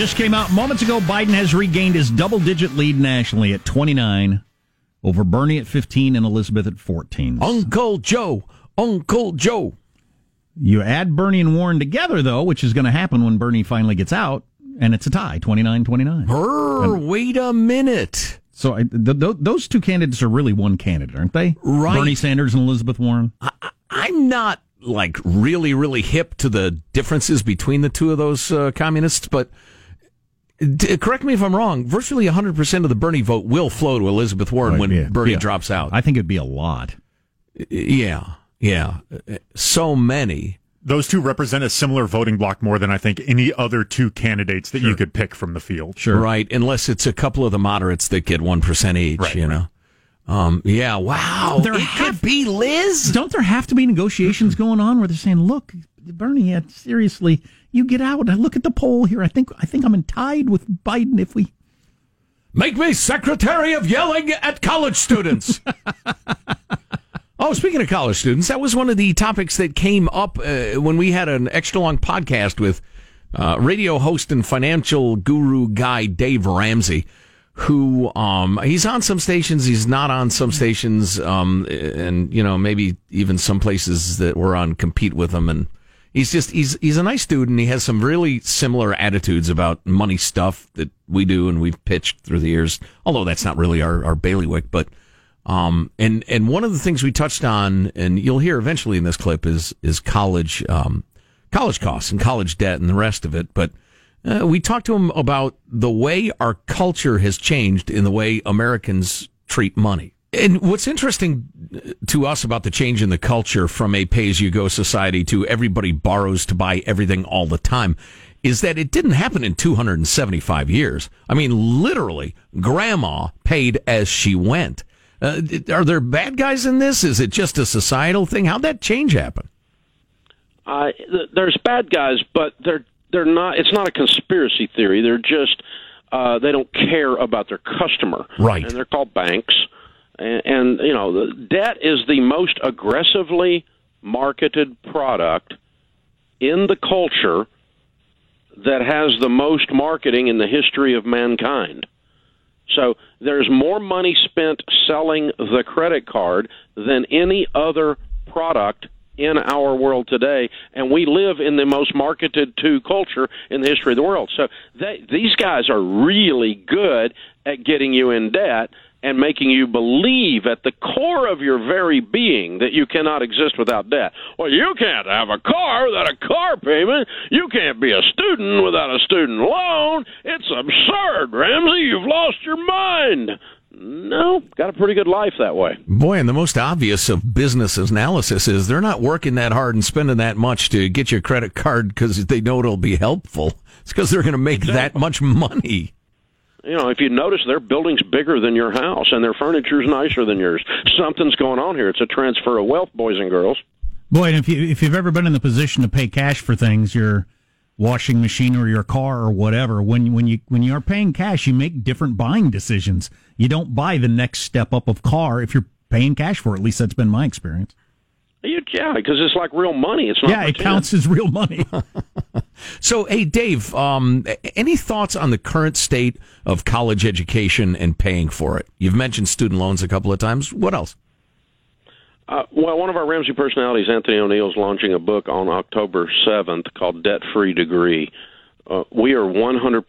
poll is out. Just came out moments ago. Biden has regained his double digit lead nationally at 29 over Bernie at 15 and Elizabeth at 14. Uncle Joe, Uncle Joe. You add Bernie and Warren together, though, which is going to happen when Bernie finally gets out, and it's a tie 29 29. Her, wait a minute. So I, th- th- those two candidates are really one candidate, aren't they? Right. Bernie Sanders and Elizabeth Warren. I, I'm not like really, really hip to the differences between the two of those uh, communists, but d- correct me if I'm wrong. Virtually 100% of the Bernie vote will flow to Elizabeth Warren Right, when yeah, Bernie yeah. drops out. I think it'd be a lot. yeah, yeah. So many. Those two represent a similar voting block more than I think any other two candidates that you could pick from the field. Sure. Right, unless it's a couple of the moderates that get 1% each, Right, you know. Um, yeah, wow. There it have- could be Liz. Don't there have to be negotiations going on where they're saying, "Look, Bernie, seriously, you get out. I look at the poll here. I think I think I'm in tied with Biden if we." Make me secretary of yelling at college students. oh, speaking of college students, that was one of the topics that came up uh, when we had an extra long podcast with uh, radio host and financial guru guy Dave Ramsey, who um, he's on some stations, he's not on some stations, um, and you know maybe even some places that we're on compete with him and. He's just he's he's a nice dude and he has some really similar attitudes about money stuff that we do and we've pitched through the years. Although that's not really our, our bailiwick, but um and and one of the things we touched on and you'll hear eventually in this clip is is college um college costs and college debt and the rest of it. But uh, we talked to him about the way our culture has changed in the way Americans treat money. And what's interesting to us about the change in the culture from a pay as you go society to everybody borrows to buy everything all the time is that it didn't happen in 275 years. I mean, literally, grandma paid as she went. Uh, are there bad guys in this? Is it just a societal thing? How'd that change happen? Uh, there's bad guys, but they're they're not. It's not a conspiracy theory. They're just uh, they don't care about their customer, Right. And they're called banks. And, and you know, the debt is the most aggressively marketed product in the culture that has the most marketing in the history of mankind. So there's more money spent selling the credit card than any other product in our world today, and we live in the most marketed to culture in the history of the world. So they, these guys are really good at getting you in debt and making you believe at the core of your very being that you cannot exist without debt. Well, you can't have a car without a car payment. You can't be a student without a student loan. It's absurd, Ramsey. You've lost your mind. No, got a pretty good life that way. Boy, and the most obvious of business analysis is they're not working that hard and spending that much to get your credit card because they know it'll be helpful. It's because they're going to make that much money. You know, if you notice, their building's bigger than your house, and their furniture's nicer than yours. Something's going on here. It's a transfer of wealth, boys and girls. Boy, and if you if you've ever been in the position to pay cash for things, your washing machine or your car or whatever, when when you when you are paying cash, you make different buying decisions. You don't buy the next step up of car if you're paying cash for it. At least that's been my experience. You, yeah, because it's like real money. It's not yeah, it counts as real money. So, hey, Dave, um, any thoughts on the current state of college education and paying for it? You've mentioned student loans a couple of times. What else? Uh, well, one of our Ramsey personalities, Anthony O'Neill, is launching a book on October 7th called Debt Free Degree. Uh, we are 100%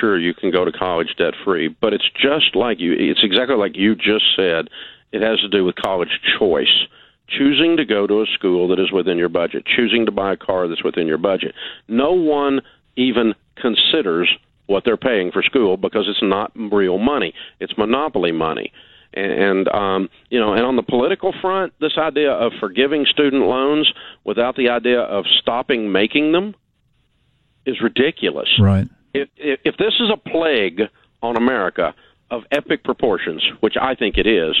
sure you can go to college debt free, but it's just like you, it's exactly like you just said. It has to do with college choice. Choosing to go to a school that is within your budget, choosing to buy a car that's within your budget. No one even considers what they're paying for school because it's not real money, it's monopoly money and um, you know, and on the political front, this idea of forgiving student loans without the idea of stopping making them is ridiculous. right. If, if if this is a plague on America of epic proportions, which I think it is,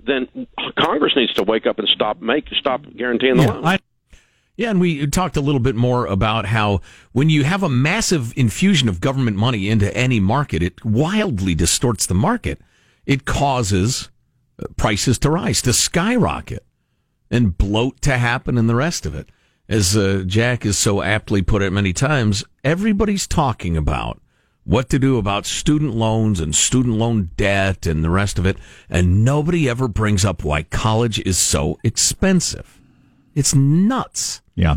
then Congress needs to wake up and stop make stop guaranteeing the Yeah, loans. I, Yeah, and we talked a little bit more about how when you have a massive infusion of government money into any market, it wildly distorts the market. It causes uh, prices to rise, to skyrocket, and bloat to happen, and the rest of it. as uh, Jack has so aptly put it many times, everybody's talking about what to do about student loans and student loan debt and the rest of it, and nobody ever brings up why college is so expensive. It's nuts. Yeah.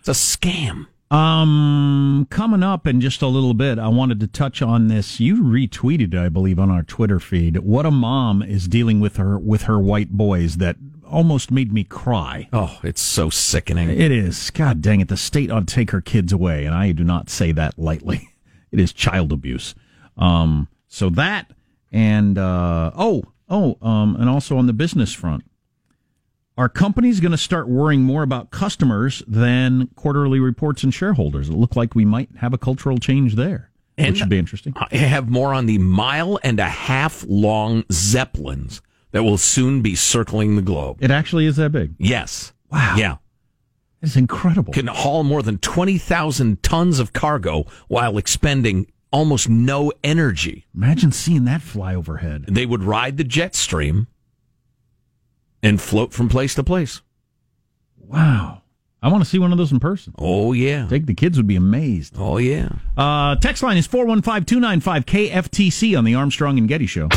It's a scam. Um, coming up in just a little bit, I wanted to touch on this. You retweeted, I believe, on our Twitter feed. What a mom is dealing with her with her white boys that almost made me cry. Oh, it's so sickening. It is. God dang it, the state ought to take her kids away, and I do not say that lightly. It is child abuse. Um, so that and uh, oh oh um, and also on the business front, are companies going to start worrying more about customers than quarterly reports and shareholders? It look like we might have a cultural change there, And- which should be interesting. I have more on the mile and a half long Zeppelins that will soon be circling the globe. It actually is that big. Yes. Wow. Yeah. It's incredible. Can haul more than 20,000 tons of cargo while expending almost no energy. Imagine seeing that fly overhead. They would ride the jet stream and float from place to place. Wow. I want to see one of those in person. Oh, yeah. I Think the kids would be amazed. Oh, yeah. Uh, text line is 415 295 KFTC on the Armstrong and Getty Show.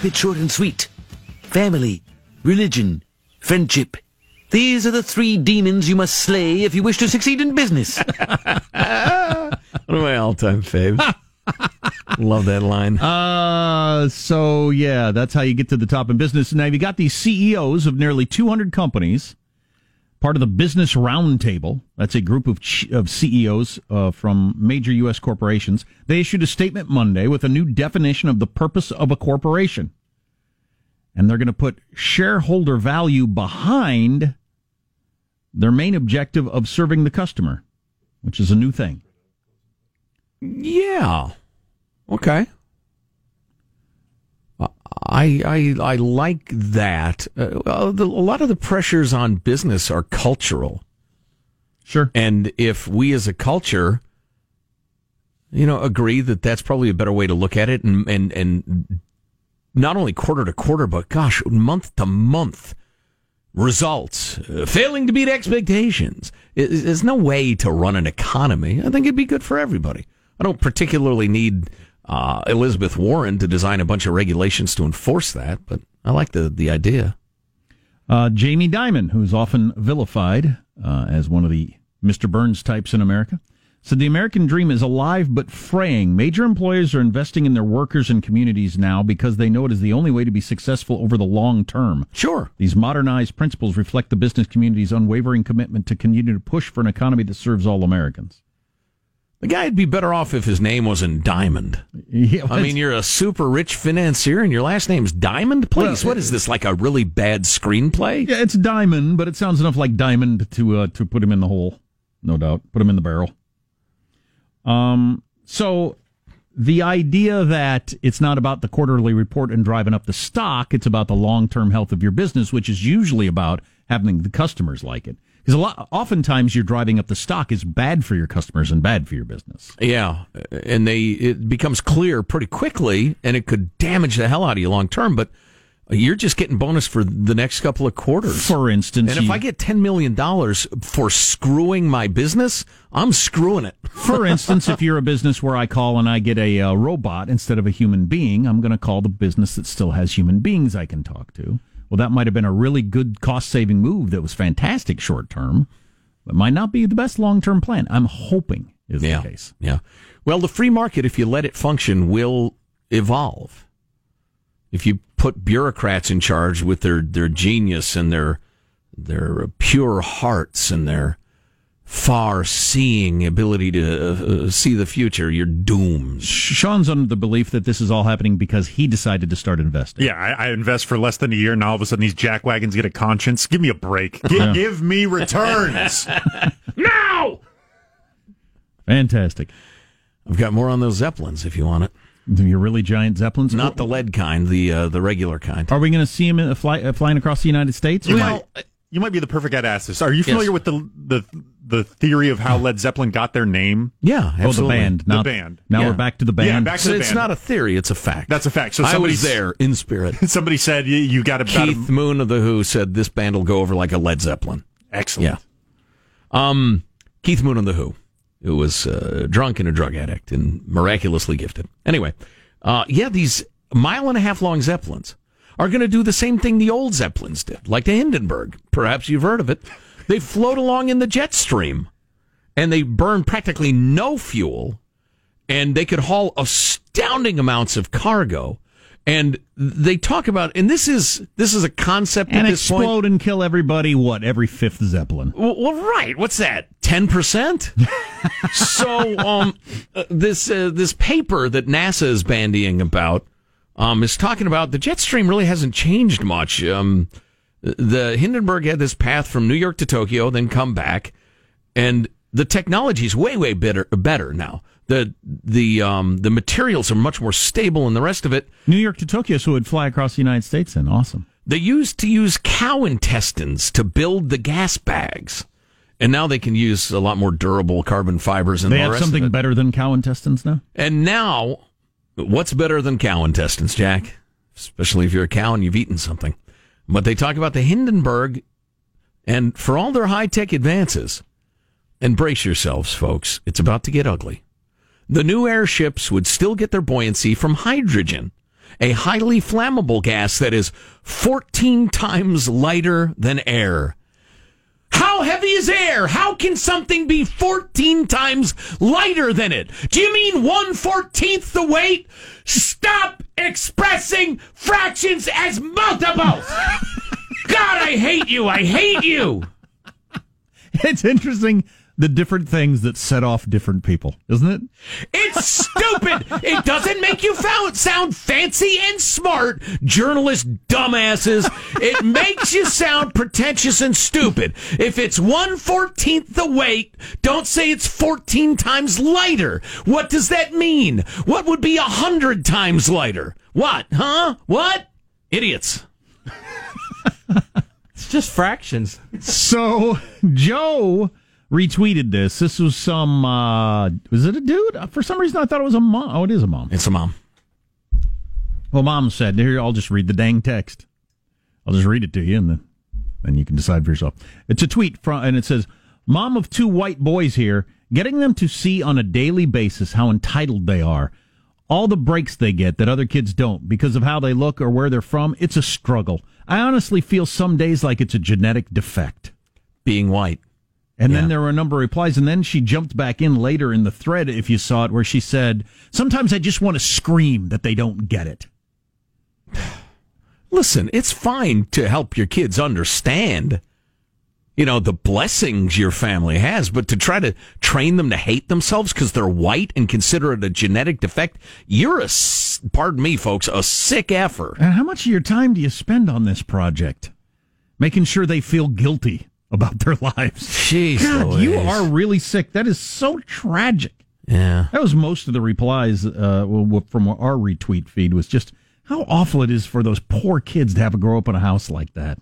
Keep it short and sweet. Family, religion, friendship. These are the three demons you must slay if you wish to succeed in business. One of my all time faves. Love that line. Uh, so yeah, that's how you get to the top in business. Now you got these CEOs of nearly 200 companies, part of the Business Roundtable. That's a group of of CEOs uh, from major U.S. corporations. They issued a statement Monday with a new definition of the purpose of a corporation, and they're going to put shareholder value behind their main objective of serving the customer, which is a new thing. Yeah. Okay. I I I like that. Uh, the, a lot of the pressures on business are cultural, Sure. and if we as a culture, you know, agree that that's probably a better way to look at it, and and and not only quarter to quarter, but gosh, month to month results uh, failing to meet expectations. There's no way to run an economy. I think it'd be good for everybody. I don't particularly need uh, Elizabeth Warren to design a bunch of regulations to enforce that, but I like the the idea. Uh, Jamie Dimon, who's often vilified uh, as one of the Mr. Burns types in America, said the American dream is alive but fraying. Major employers are investing in their workers and communities now because they know it is the only way to be successful over the long term. Sure. These modernized principles reflect the business community's unwavering commitment to continue to push for an economy that serves all Americans. The guy'd be better off if his name wasn't Dimon. Yeah, I mean, you're a super rich financier and your last name's Dimon? Please, Well, what is this, like a really bad screenplay? Yeah, it's Dimon, but it sounds enough like Diamond to uh, to put him in the hole, no doubt. Put him in the barrel. Um. So the idea that it's not about the quarterly report and driving up the stock, it's about the long term health of your business, which is usually about having the customers like it. Because a lot, oftentimes, you're driving up the stock is bad for your customers and bad for your business. Yeah, and they it becomes clear pretty quickly, and it could damage the hell out of you long term. But you're just getting bonus for the next couple of quarters. For instance, and if you- I get ten million dollars for screwing my business, I'm screwing it. For instance, if you're a business where I call and I get a uh, robot instead of a human being, I'm going to call the business that still has human beings I can talk to. Well, that might have been a really good cost saving move that was fantastic short term, but might not be the best long term plan. I'm hoping is yeah, the case. yeah. Well, the free market, if you let it function, will evolve. If you put bureaucrats in charge with their their genius and their their pure hearts and their far seeing ability to uh, see the future, you're doomed. Sean's under the belief that this is all happening because he decided to start investing. Yeah, I, I invest for less than a year, and all of a sudden these jackwagons get a conscience. Give me a break. Gi- Yeah. Give me returns. now! Fantastic. I've got more on those Zeppelins if you want it. Your really giant zeppelins? Not the lead kind, the uh, the regular kind. Are we going to see them uh, fly, uh, flying across the United States? You Well, might, you might be the perfect guy to ask this. Are you familiar with the the the theory of how Led Zeppelin got their name? Yeah, oh, the absolutely. band. The band. Now Yeah. we're back to the band. Yeah, back to So the it's band. not a theory; it's a fact. That's a fact. So I was there in spirit. Somebody said you, you got about Keith a, Moon of the Who said this band will go over like a Led Zeppelin. excellent. Yeah. Um, Keith Moon of the Who, who was uh, drunk and a drug addict and miraculously gifted. Anyway, uh, yeah, these mile and a half long Zeppelins are going to do the same thing the old Zeppelins did, like the Hindenburg. Perhaps you've heard of it. They float along in the jet stream and they burn practically no fuel and they could haul astounding amounts of cargo. And they talk about, and this is this is a concept and at this point. explode and kill everybody, what, every fifth zeppelin? Well, well, right. What's that? Ten percent. so, um, uh, this uh, this paper that NASA is bandying about um, is talking about the jet stream really hasn't changed much. Um, the Hindenburg had this path from New York to Tokyo, then come back, and the technology is way way better better now. The the um, the materials are much more stable, and the rest of it New York to Tokyo, so it would fly across the United States then. Awesome. they used to use cow intestines to build the gas bags. And now they can use a lot more durable carbon fibers and They the have something better than cow intestines now? And now, what's better than cow intestines, Jack? Especially if you're a cow and you've eaten something. But they talk about the Hindenburg, and for all their high tech advances, and brace yourselves, folks, it's about to get ugly. The new airships would still get their buoyancy from hydrogen, a highly flammable gas that is 14 times lighter than air. How heavy is air? How can something be 14 times lighter than it? Do you mean 1 14th the weight? Stop expressing fractions as multiples! God, I hate you! I hate you! It's interesting the different things that set off different people, isn't it? It's stupid. it doesn't make you found, sound fancy and smart, journalist dumbasses. It makes you sound pretentious and stupid. If it's one fourteenth the weight, don't say it's fourteen times lighter. What does that mean? What would be a hundred times lighter? What? Huh? What? Idiots. It's just fractions. So Joe retweeted this. This was some uh was it a dude? For some reason I thought it was a mom. Oh, it is a mom. It's a mom. Well, mom said, "Here, I'll just read the dang text. I'll just read it to you, and then then you can decide for yourself." It's a tweet from, and it says, "Mom of two white boys here, getting them to see on a daily basis how entitled they are, all the breaks they get that other kids don't because of how they look or where they're from. It's a struggle. I honestly feel some days like it's a genetic defect." Being white. And Yeah. then there were a number of replies, and then she jumped back in later in the thread, if you saw it, where she said, "Sometimes I just want to scream that they don't get it." Listen, it's fine to help your kids understand, you know, the blessings your family has, but to try to train them to hate themselves because they're white and consider it a genetic defect, you're a, pardon me, folks, a sick effort. And how much of your time do you spend on this project? Making sure they feel guilty about their lives. Jeez, God, you are really sick. That is so tragic. Yeah. That was most of the replies uh, from our retweet feed was just how awful it is for those poor kids to have to grow up in a house like that.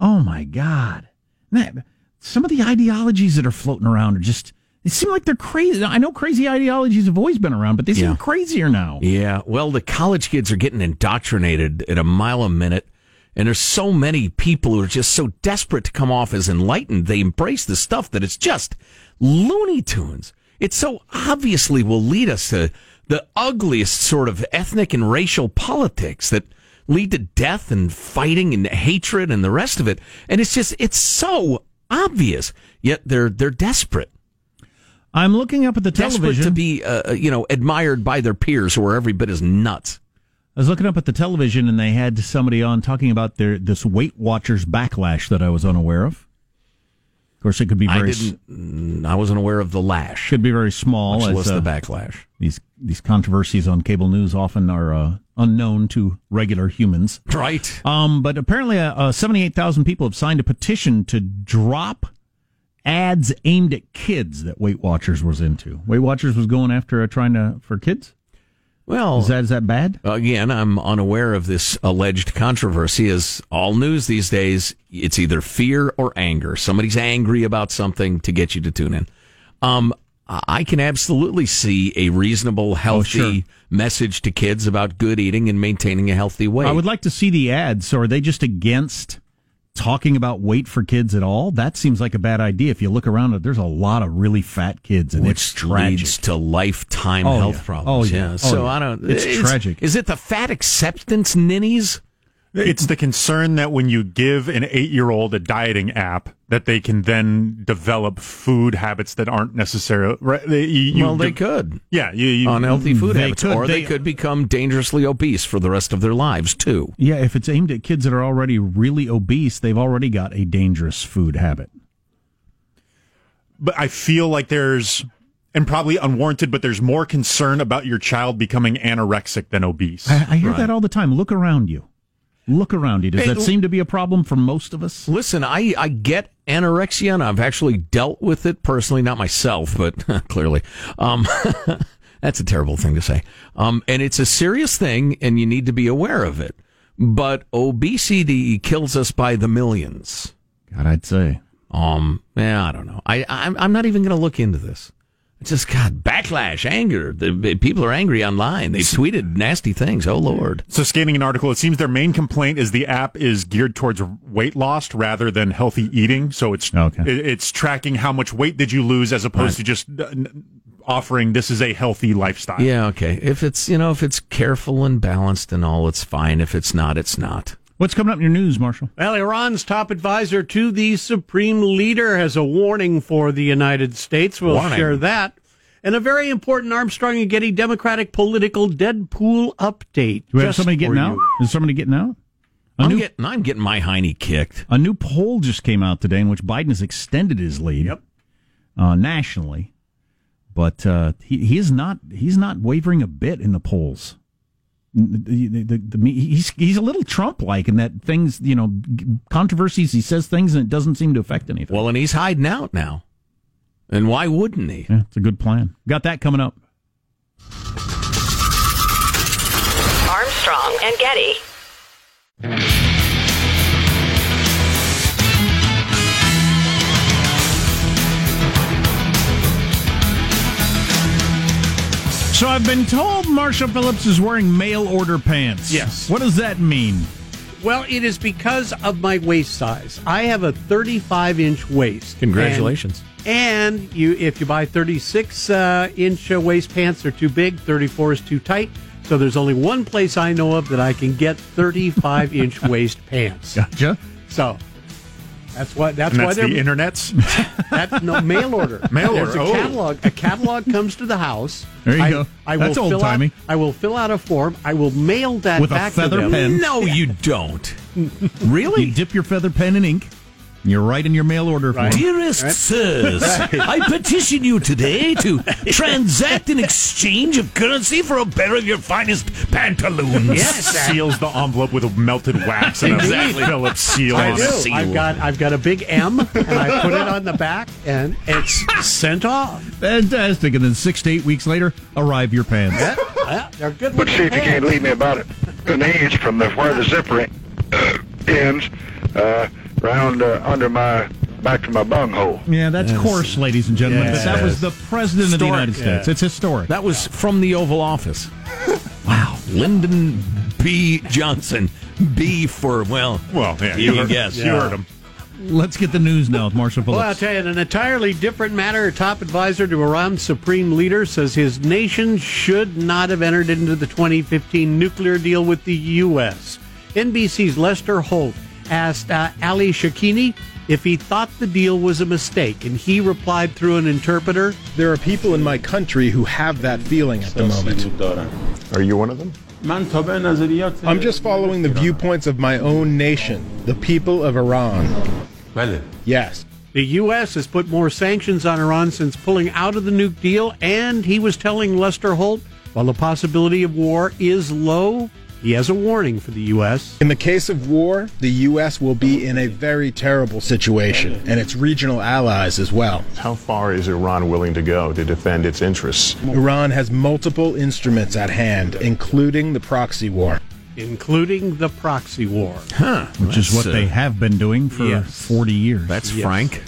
Oh my God. That, some of the ideologies that are floating around are just, they seem like they're crazy. I know crazy ideologies have always been around, but they seem Yeah. crazier now. Yeah, well, the college kids are getting indoctrinated at a mile a minute. And there's so many people who are just so desperate to come off as enlightened. They embrace the stuff that it's just Looney Tunes. It so obviously will lead us to the ugliest sort of ethnic and racial politics that lead to death and fighting and hatred and the rest of it. And it's just, it's so obvious. Yet they're, they're desperate. I'm looking up at the Desperate television. to be, uh, you know, admired by their peers who are every bit as nuts. I was looking up at the television and they had somebody on talking about their this Weight Watchers backlash that I was unaware of. Of course, it could be I very didn't. mm, I wasn't aware of the lash. could be very small. Much as, less uh, the backlash. These these controversies on cable news often are uh, unknown to regular humans. Right. Um, but apparently, uh, uh, seventy-eight thousand people have signed a petition to drop ads aimed at kids that Weight Watchers was into. Weight Watchers was going after uh, trying to for kids. Well, Is that is that bad? Again, I'm unaware of this alleged controversy. As all news these days, it's either fear or anger. Somebody's angry about something to get you to tune in. Um, I can absolutely see a reasonable, healthy sure. message to kids about good eating and maintaining a healthy weight. I would like to see the ads. So are they just against talking about weight for kids at all? That seems like a bad idea. If you look around, there's a lot of really fat kids, and it's which tragic. leads to lifetime Oh, health yeah. problems. Oh, yeah. Oh, So yeah. I don't. It's tragic. Is it the fat acceptance ninnies? It's the concern that when you give an eight year old a dieting app, that they can then develop food habits that aren't necessarily. Right, they, you, you well, they de- could. Yeah, you, you, Unhealthy food habits, could. or they, They- could become dangerously obese for the rest of their lives too. Yeah, if it's aimed at kids that are already really obese, they've already got a dangerous food habit. but I feel like there's, and probably unwarranted, but there's more concern about your child becoming anorexic than obese. I, I hear that all the time. Look around you. Look around you. Does Hey, that seem to be a problem for most of us? Listen, I, I get anorexia, and I've actually dealt with it personally, not myself, but clearly. Um, that's a terrible thing to say. Um, and it's a serious thing, and you need to be aware of it. But obesity kills us by the millions. God, I'd say. Um, yeah, I don't know. I, I'm, I'm not even going to look into this. It's just God backlash, anger. The people are angry online. They've tweeted nasty things. Oh Lord. So, scanning an article, it seems their main complaint is the app is geared towards weight loss rather than healthy eating. So it's Okay. it- it's tracking how much weight did you lose as opposed to just uh, n- offering this is a healthy lifestyle. Yeah, okay. If it's you know if it's careful and balanced and all, it's fine. If it's not, it's not. What's coming up in your news, Marshall? Well, Iran's top advisor to the supreme leader has a warning for the United States. We'll Warning. share that. And a very important Armstrong and Getty Democratic political Deadpool update. Do we have somebody getting for out? you. Is somebody getting out? A I'm new, getting I'm getting my hiney kicked. a new poll just came out today in which Biden has extended his lead Yep. uh, nationally, but uh, he, he is not he's not wavering a bit in the polls. The, the, the, the, he's he's a little Trump like in that things you know controversies he says things and it doesn't seem to affect anything. Well, and he's hiding out now. And why wouldn't he? yeah, it's a good plan. Got that coming up. Armstrong and Getty. So I've been told Marshall Phillips is wearing mail order pants. Yes. What does that mean? Well, it is because of my waist size. I have a 35 inch waist. Congratulations. And, and you, if you buy 36 uh, inch uh, waist pants, they're too big. 34 is too tight. So there's only one place I know of that I can get 35 inch waist pants. Gotcha. So that's why that's And why that's they're the internet's. That's no mail order. Mail There's order, A oh. catalog. A catalog comes to the house. There you I, go. I will That's fill old-timey. out- I will fill out a form. I will mail that With a back feather to them. pen. No, you don't. You really? dip your feather pen in ink. And you're right in your mail order form. Dearest sirs, I petition you today to transact an exchange of currency for a pair of your finest pantaloons. Yes. Seals the envelope with a melted wax and Exactly. a Phillips seal I on do. Seal. I've, got I've got a big M, and I put it on the back, and it's sent off. Fantastic. And then six to eight weeks later, arrive your pants. Yeah, they're good. But see if you can't leave me about it. an inch from the where the zipper ends, uh, round uh, under my back to my bunghole. Yeah, that's coarse, ladies and gentlemen. But that was the president of the United States. It's historic. That was from the Oval Office. Wow. Lyndon B. Johnson. B for, well, Well, yeah, you, you heard, guess. you heard him. Let's get the news now with Marshall Well, I'll tell you, in an entirely different matter, a top advisor to Iran's supreme leader says his nation should not have entered into the 2015 nuclear deal with the U.S. NBC's Lester Holt asked uh, Ali Shamkhani if he thought the deal was a mistake, and he replied through an interpreter, There are people in my country who have that feeling at the moment. Are you one of them? I'm just following the viewpoints of my own nation, the people of Iran. Yes. The U.S. has put more sanctions on Iran since pulling out of the nuke deal, and he was telling Lester Holt, while the possibility of war is low, He has a warning for the U.S. In the case of war, the U.S. will be in a very terrible situation, and its regional allies as well. How far is Iran willing to go to defend its interests? Iran has multiple instruments at hand, including the proxy war. including the proxy war. Huh. which is what uh, they have been doing for Yes. 40 years. That's Yes. frank.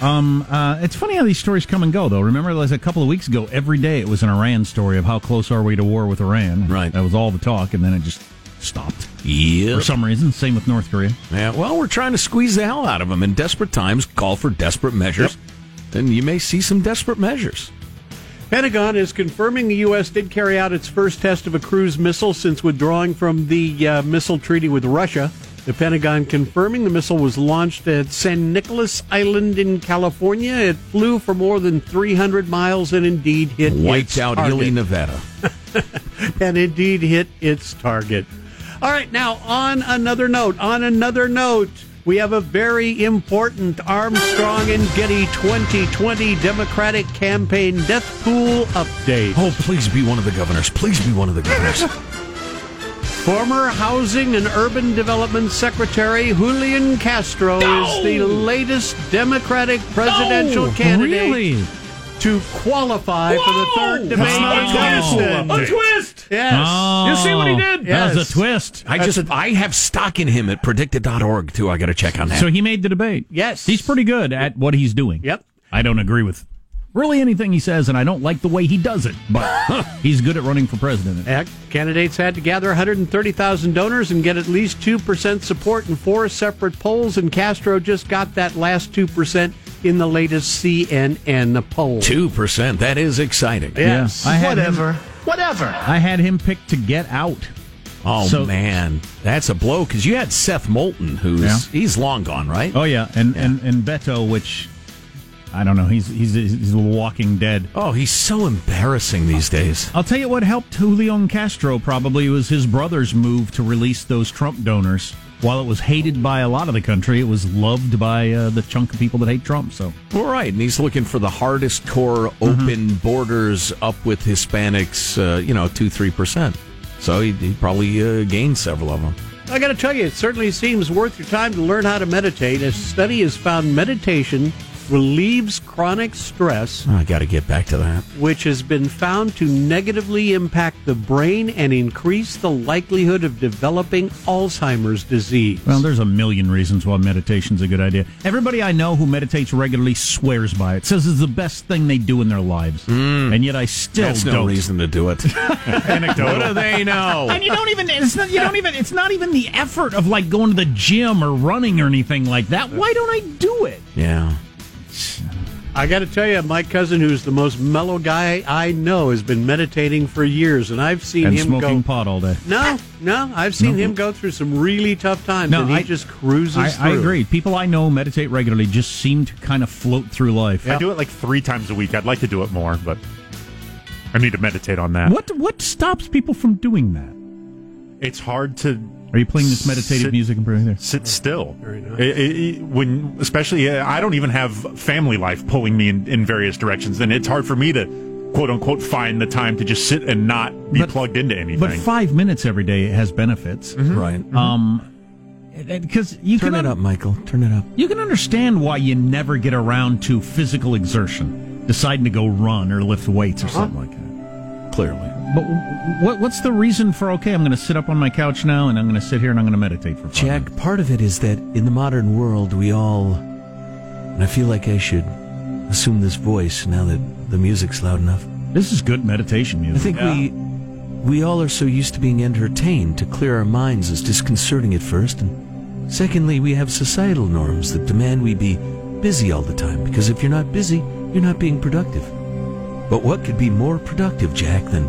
Um, uh, it's funny how these stories come and go, though. Remember, like a couple of weeks ago, every day it was an Iran story of how close are we to war with Iran. Right. That was all the talk, and then it just stopped Yeah. for some reason. Same with North Korea. Yeah, well, we're trying to squeeze the hell out of them. In desperate times, call for desperate measures. Yep. Then you may see some desperate measures. Pentagon is confirming the U.S. did carry out its first test of a cruise missile since withdrawing from the uh, missile treaty with Russia. The Pentagon confirming the missile was launched at San Nicolas Island in California. It flew for more than 300 miles and indeed hit Wiped out target. Nevada. and indeed hit its target. All right, now on another note, on another note, we have a very important Armstrong and Getty 2020 Democratic campaign death pool update. Oh, please be one of the governors. Please be one of the governors. Former Housing and Urban Development Secretary Julian Castro is the latest Democratic presidential No, candidate really? to qualify for the third debate not a twist. Boston. A twist! Yes. Oh, You see what he oh. did? That was a twist. I just, I have stock in him at PredictIt.org, too. I got to check on that. So he made the debate. Yes. He's pretty good at what he's doing. Yep. I don't agree with really anything he says, and I don't like the way he does it, but he's good at running for president. Heck, candidates had to gather 130,000 donors and get at least 2% support in four separate polls, and Castro just got that last 2% in the latest CNN poll. 2%. That is exciting. Yes. I had him- Whatever. I had him picked to get out. Oh, So- man. That's a blow because you had Seth Moulton, who's Yeah. he's long gone, right? Oh yeah, and and and Beto, which I don't know, he's he's he's a walking dead. Oh, he's so embarrassing these days. I'll tell you what helped Julian Castro probably was his brother's move to release those Trump donors. While it was hated by a lot of the country, it was loved by uh, the chunk of people that hate Trump. So All right, and he's looking for the hardest core open borders up with Hispanics, uh, you know, 2 3%. So he, he probably uh, gained several of them. I got to tell you, it certainly seems worth your time to learn how to meditate. A study has found meditation relieves chronic stress, oh, I got to get back to that. which has been found to negatively impact the brain and increase the likelihood of developing Alzheimer's disease. Well, there's a million reasons why meditation's a good idea. Everybody I know who meditates regularly swears by it. Says it's the best thing they do in their lives, hmm. and yet I still That's don't. No reason to do it. Anecdotal. what do they know? And you don't even it's not you don't even it's not even the effort of like going to the gym or running or anything like that. Why don't I do it? Yeah. I got to tell you, my cousin, who's the most mellow guy I know, has been meditating for years, and I've seen And him smoking go. pot all day. No, no, I've seen No. him go through some really tough times, No, and he I- just cruises I, through. I agree. People I know meditate regularly just seem to kind of float through life. I do it like three times a week. I'd like to do it more, but I need to meditate on that. What what stops people from doing that? It's hard to Are you playing this meditative Sit- music and putting there? sit still. It- it- it- when, especially, uh, I don't even have family life pulling me in, in various directions, and it's hard for me to quote unquote find the time to just sit and not be But- plugged into anything. But five minutes every day has benefits. Right. Um, because you Turn can it up, Michael. Turn it up. You can understand why you never get around to physical exertion, deciding to go run or lift weights or something like that. Clearly. But what, what's the reason for okay? I'm going to sit up on my couch now and I'm going to sit here and I'm going to meditate for Jack, minutes. part of it is that in the modern world, we all, and I feel like I should assume this voice now that the music's loud enough. This is good meditation music. I think we we all are so used to being entertained to clear our minds is disconcerting at first, and secondly, we have societal norms that demand we be busy all the time because if you're not busy, you're not being productive. But what could be more productive, Jack, than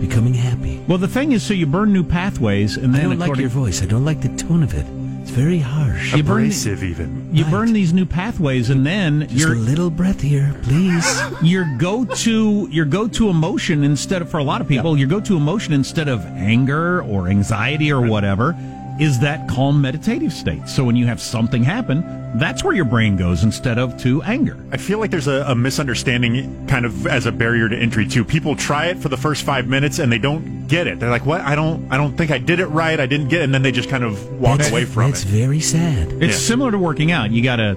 becoming happy? Well, the thing is, so you burn new pathways, and then I don't like your voice. I don't like the tone of it. It's very harsh. you burn abrasive, even. you Right. burn these new pathways, and then Just a your little breath here, please. your go to your go to emotion instead of for a lot of people your go to emotion instead of anger or anxiety or whatever is that calm meditative state. So when you have something happen, that's where your brain goes instead of to anger. I feel like there's a, a misunderstanding kind of as a barrier to entry too. People try it for the first five minutes and they don't get it. They're like, "What? I don't. I don't think I did it right. I didn't get," it. and then they just kind of walk away from That's it. It's very sad. It's Yeah. similar to working out. You gotta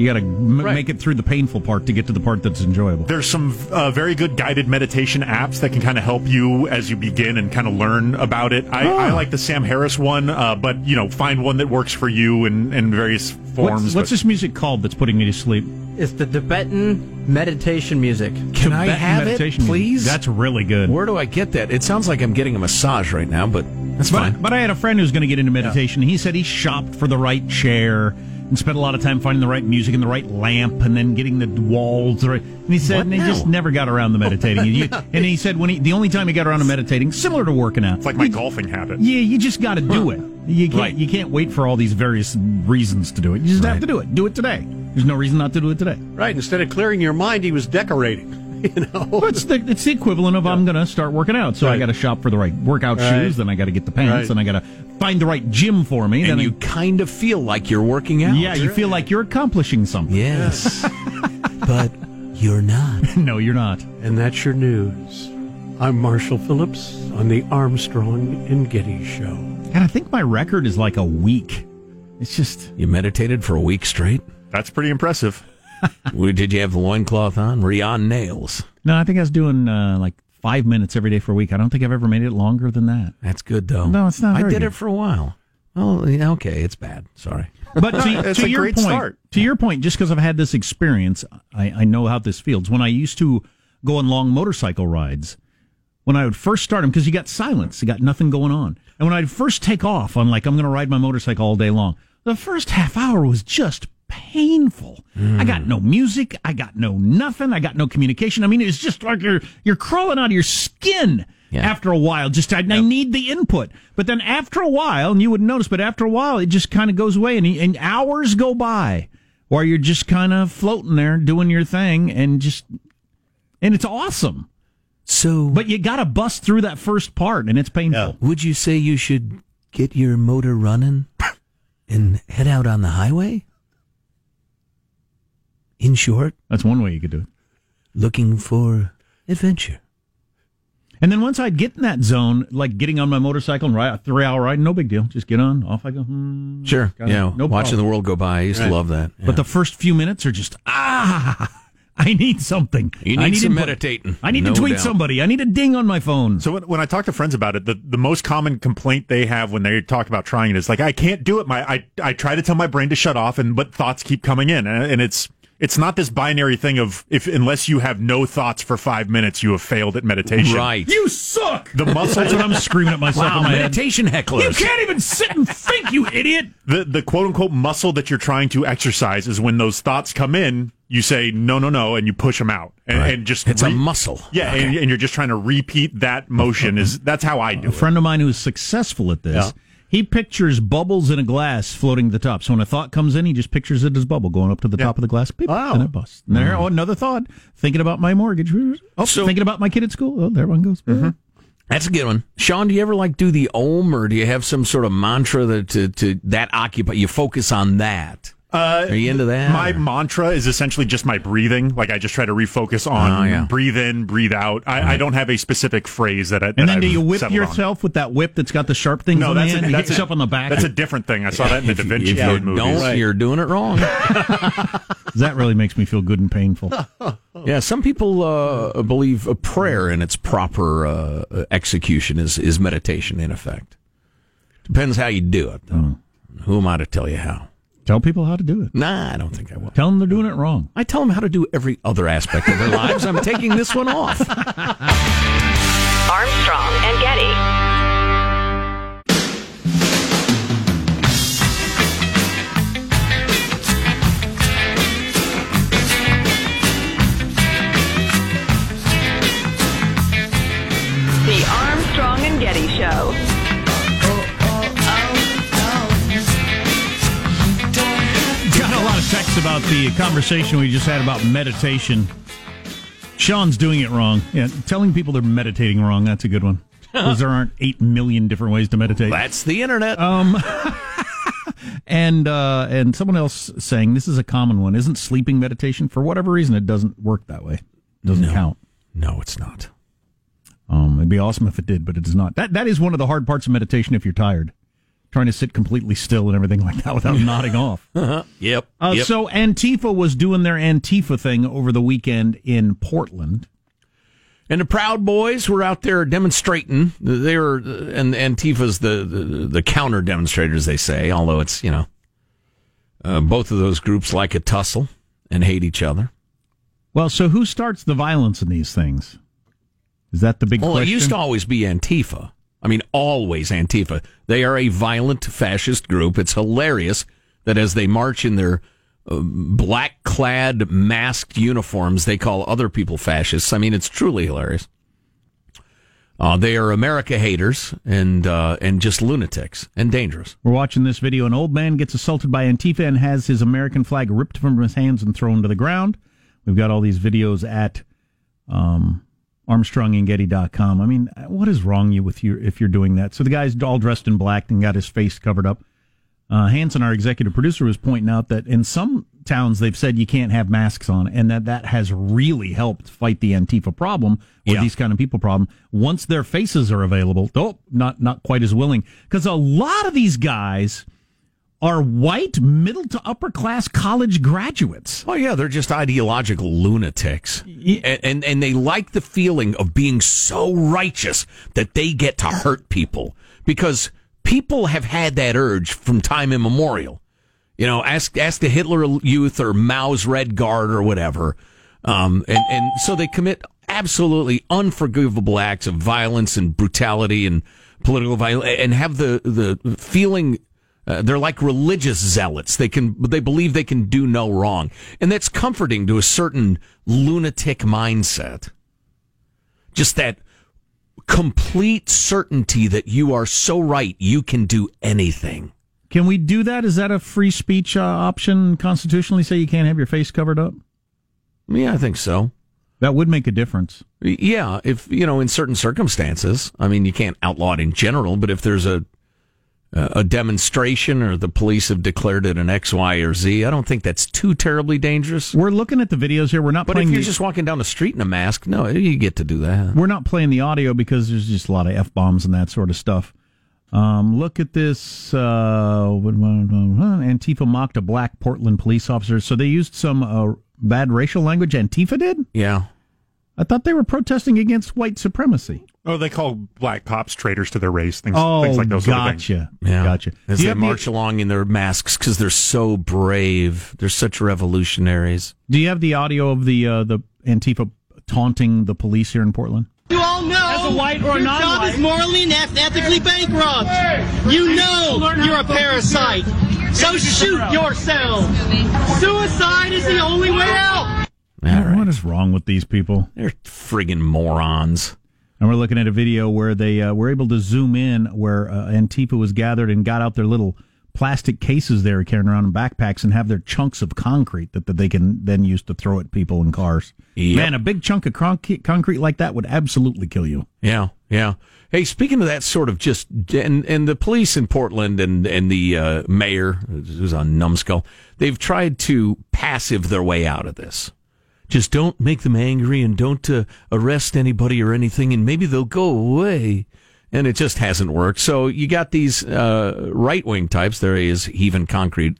you gotta m- make it through the painful part to get to the part that's enjoyable. There's some uh, very good guided meditation apps that can kind of help you as you begin and kind of learn about it. I, Oh. I like the Sam Harris one, uh, but you know, find one that works for you in, in various forms. What's, what's this music called that's putting me to sleep? It's the Tibetan meditation music. Can I have it, meditation music. please? That's really good. Where do I get that? It sounds like I'm getting a massage right now, but that's fine. But, but I had a friend who's going to get into meditation. He said he shopped for the right chair and spent a lot of time finding the right music and the right lamp and then getting the walls right. And he said What and he now? just never got around to meditating. You- and he said when he the only time he got around to meditating, similar to working out, it's like my golfing habit. yeah, you just got to do it. You can't Right. you can't wait for all these various reasons to do it. You just have to do it. Do it today. There's no reason not to do it today. Right. Instead of clearing your mind, he was decorating. You know. Well, it's the it's the equivalent of I'm going to start working out. So I got to shop for the right workout Right. shoes, then I got to get the pants, Right. then I got to find the right gym for me. and then you I- kind of feel like you're working out. yeah, you feel like you're accomplishing something. Yes. but you're not. no, you're not. And that's your news. I'm Marshall Phillips on the Armstrong and Getty Show. And I think my record is like a week. It's just You meditated for a week straight. That's pretty impressive. Well, Did you have the loincloth on? Were you on nails? no. I think I was doing uh, like five minutes every day for a week. I don't think I've ever made it longer than that. That's good though. No, it's not I did good. it for a while. Oh, yeah, okay, it's bad. Sorry. But to, It's to a your great point, start. to your point, just because I've had this experience, I, I know how this feels. When I used to go on long motorcycle rides, when I would first start them, because you got silence, you got nothing going on, and when I'd first take off on like I'm going to ride my motorcycle all day long, the first half hour was just painful. I got no music, I got no nothing, I got no communication. I mean, it's just like you're you're crawling out of your skin Yeah. after a while. Just I, I need the input, but then after a while, and you wouldn't notice, but after a while, it just kind of goes away, and, and hours go by, while you're just kind of floating there doing your thing, and just and it's awesome. So, But you got to bust through that first part, and it's painful. would you say you should get your motor running and head out on the highway? In short, That's one way you could do it. looking for adventure. And then once I'd get in that zone, like getting on my motorcycle and ride a three hour ride, no big deal. Just get on, off I go. Hmm, Sure. got it. Yeah. no watching problem. the world go by. I used Right. to love that. But the first few minutes are just ah. I need something. You I need some input. meditating. I need No to tweet doubt. somebody. I need a ding on my phone. So when, when I talk to friends about it, the, the most common complaint they have when they talk about trying it is like, I can't do it. My I, I try to tell my brain to shut off, and but thoughts keep coming in, and, and it's it's not this binary thing of if unless you have no thoughts for five minutes, you have failed at meditation. right. you suck. The muscle That's what I'm screaming at myself wow, in my head. meditation hecklers. You can't even sit and think, you idiot. the the quote unquote muscle that you're trying to exercise is when those thoughts come in, you say no, no, no, and you push them out, and, Right. and just It's a muscle. Yeah, and, and you're just trying to repeat that motion. Is that's how I do A it. friend of mine who's successful at this. Yeah. He pictures bubbles in a glass floating to the top. So when a thought comes in, he just pictures it as bubble going up to the top of the glass. Beep, Wow. And it busts. And there, oh, another thought. Thinking about my mortgage. Oh, So- thinking about my kid at school. Oh, there one goes. Mm-hmm. That's a good one. Sean, do you ever like do the om or do you have some sort of mantra that to, to that occupy you focus on that? Uh, Are you into that? My or- mantra is essentially just my breathing. Like I just try to refocus on Oh, yeah. breathe in, breathe out. I, I don't have a specific phrase that I. And then do I've you whip settled on. yourself with that whip that's got the sharp things No, on the that's end? a, You that's a, yourself on the back. That's a different thing. I saw that in the Da Vinci if you Code movies. don't, you're doing it wrong. that really makes me feel good and painful. yeah, some people uh, believe a prayer in its proper uh, execution is is meditation. In effect, depends how you do it. Though. Who am I to tell you how? Tell people how to do it. Nah, I don't think I will. Tell them they're doing it wrong. I tell them how to do every other aspect of their lives. I'm taking this one off. Armstrong and Getty. The conversation we just had about meditation. Sean's doing it wrong. Yeah, telling people they're meditating wrong. That's a good one. because there aren't eight million different ways to meditate. That's the internet. Um, and uh, and someone else saying this is a common one. Isn't sleeping meditation for whatever reason it doesn't work that way? Doesn't No. count. no, it's not. Um, it'd be awesome if it did, but it does not. That that is one of the hard parts of meditation. If you're tired, trying to sit completely still and everything like that without nodding off. Yep. Uh, yep. So Antifa was doing their Antifa thing over the weekend in Portland. And the Proud Boys were out there demonstrating. They were, and Antifa's the, the, the counter demonstrators, they say, although it's, you know, uh, both of those groups like a tussle and hate each other. Well, so who starts the violence in these things? Is that the big Well, question? it used to always be Antifa. I mean, always Antifa. They are a violent fascist group. It's hilarious that as they march in their uh, black clad masked uniforms, they call other people fascists. I mean, it's truly hilarious. Uh, they are America haters and uh, and just lunatics and dangerous. We're watching this video. An old man gets assaulted by Antifa and has his American flag ripped from his hands and thrown to the ground. We've got all these videos at um, ArmstrongandGetty.com. I mean, what is wrong you with you if you're doing that? So the guy's all dressed in black and got his face covered up. Uh, Hanson, our executive producer, was pointing out that in some towns they've said you can't have masks on, and that that has really helped fight the Antifa problem or Yeah. these kind of people problem. Once their faces are available, though not not quite as willing, because a lot of these guys are white, middle to upper class college graduates. Oh yeah, they're just ideological lunatics, and, and and they like the feeling of being so righteous that they get to hurt people because people have had that urge from time immemorial. You know, ask ask the Hitler Youth or Mao's Red Guard or whatever, um, and and so they commit absolutely unforgivable acts of violence and brutality and political violence, and have the the feeling uh, they're like religious zealots. They can they believe they can do no wrong, and that's comforting to a certain lunatic mindset. Just that complete certainty that you are so right, you can do anything. Can we do that? Is that a free speech uh, option constitutionally? Say you can't have your face covered up. Yeah, I think so. That would make a difference. Yeah, if you know, in certain circumstances, I mean, you can't outlaw it in general, but if there's a a demonstration or the police have declared it an X, Y, or Z, I don't think that's too terribly dangerous. We're looking at the videos here. We're not But if you're the, just walking down the street in a mask, no, you get to do that. we're not playing the audio because there's just a lot of f bombs and that sort of stuff. Um, look at this. Uh, Antifa mocked a black Portland police officer. So they used some uh, bad racial language. Antifa did. Yeah. I thought they were protesting against white supremacy. Oh, they call black cops traitors to their race, things, Oh, things like those. sort of things. gotcha. Yeah. Gotcha. As Do they have the- march along in their masks because they're so brave. They're such revolutionaries. Do you have the audio of the uh, the Antifa taunting the police here in Portland? You all know As a white or your non-white. job is morally and ethically bankrupt. You know you're a parasite. So shoot yourself. Suicide is the only way out. What is wrong with these people? They're friggin' morons. And we're looking at a video where they uh, were able to zoom in where uh, Antifa was gathered and got out their little plastic cases they were carrying around in backpacks and have their chunks of concrete that, that they can then use to throw at people and cars. Yep. Man, a big chunk of conc- concrete like that would absolutely kill you. Yeah, yeah. Hey, speaking of that sort of just and and the police in Portland and and the uh, mayor who's on numbskull, they've tried to passive their way out of this. Just don't make them angry and don't uh, arrest anybody or anything, and maybe they'll go away. And it just hasn't worked. So you got these uh, right wing types. There he is heaving concrete.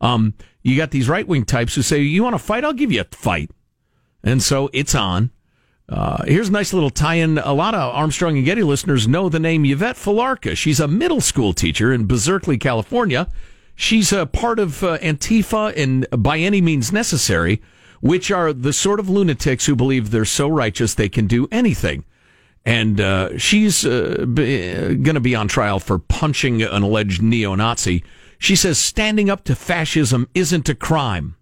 Um, you got these right wing types who say, "You want to fight? I'll give you a fight." And so it's on. Uh, here's a nice little tie-in. A lot of Armstrong and Getty listeners know the name Yvette Felarca. She's a middle school teacher in Berkeley, California. She's a part of uh, Antifa and By Any Means Necessary, which are the sort of lunatics who believe they're so righteous they can do anything. And uh, she's uh, going to be on trial for punching an alleged neo-Nazi. She says standing up to fascism isn't a crime.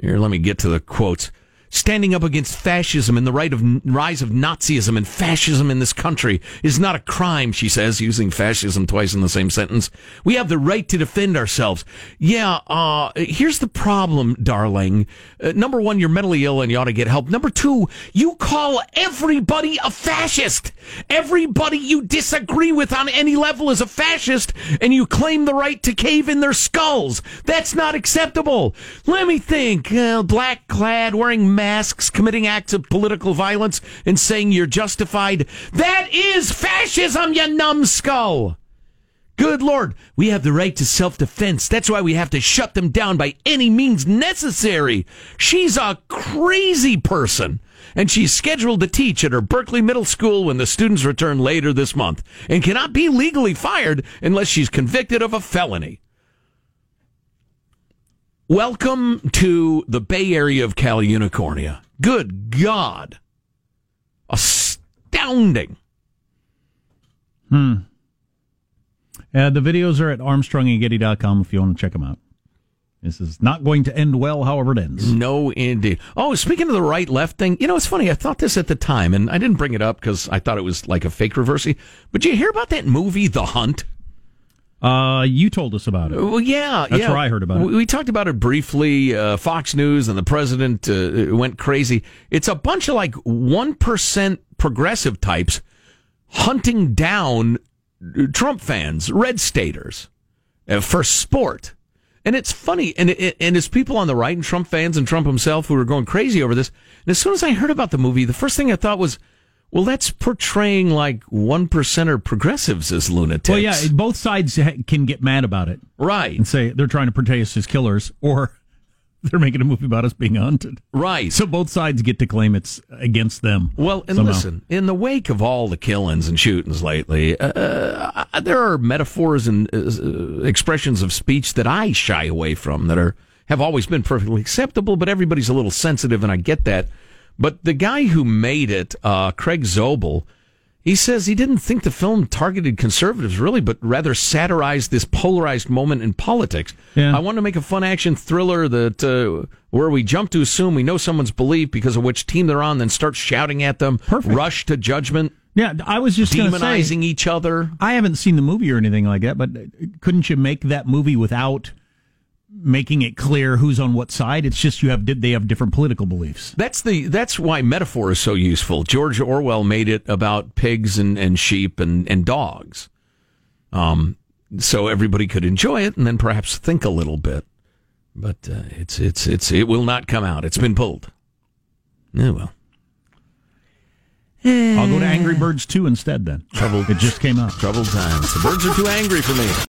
Here, let me get to the quotes. Standing up against fascism and the right of rise of Nazism and fascism in this country is not a crime, she says, using fascism twice in the same sentence. We have the right to defend ourselves. Yeah, uh, here's the problem, darling. Uh, number one, you're mentally ill and you ought to get help. Number two, you call everybody a fascist. Everybody you disagree with on any level is a fascist, and you claim the right to cave in their skulls. That's not acceptable. Let me think. Uh, black clad, wearing masks, committing acts of political violence, and saying you're justified. That is fascism, you numbskull. Good Lord, we have the right to self defense. That's why we have to shut them down by any means necessary. She's a crazy person. And she's scheduled to teach at her Berkeley Middle School when the students return later this month and cannot be legally fired unless she's convicted of a felony. Welcome to the Bay Area of Cal Unicornia. Good God. Astounding. Hmm. Uh, the videos are at armstrongandgetty.com if you want to check them out. This is not going to end well, however it ends. No, indeed. Oh, speaking of the right left thing, you know, it's funny. I thought this at the time, and I didn't bring it up because I thought it was like a fake reversey. But did you hear about that movie, The Hunt? Uh, you told us about it. Well, yeah, That's yeah. where I heard about it. We, we talked about it briefly. Uh, Fox News and the president uh, went crazy. It's a bunch of like one percent progressive types hunting down Trump fans, red staters, uh, for sport. And it's funny, and it, and it's people on the right and Trump fans and Trump himself who are going crazy over this. And as soon as I heard about the movie, the first thing I thought was, well, that's portraying like one percenter progressives as lunatics. Well, yeah, both sides ha- can get mad about it. Right. And say they're trying to portray us as killers, or they're making a movie about us being hunted. Right. So both sides get to claim it's against them. Well, and somehow. listen, in the wake of all the killings and shootings lately, uh, uh, there are metaphors and uh, expressions of speech that I shy away from that are have always been perfectly acceptable, but everybody's a little sensitive, and I get that. But the guy who made it, uh, Craig Zobel, he says he didn't think the film targeted conservatives really, but rather satirized this polarized moment in politics. Yeah. I want to make a fun action thriller that uh, where we jump to assume we know someone's belief because of which team they're on, then start shouting at them, rush to judgment. Yeah, I was just gonna say- demonizing each other. I haven't seen the movie or anything like that, but couldn't you make that movie without making it clear who's on what side? It's just you have did they have different political beliefs. That's the that's why metaphor is so useful. George Orwell made it about pigs and, and sheep and, and dogs. Um, so everybody could enjoy it and then perhaps think a little bit. But uh, it's it's it's it will not come out. It's been pulled. Yeah, well. I'll go to Angry Birds 2 instead then. Trouble. It just came out. Troubled times. The birds are too angry for me.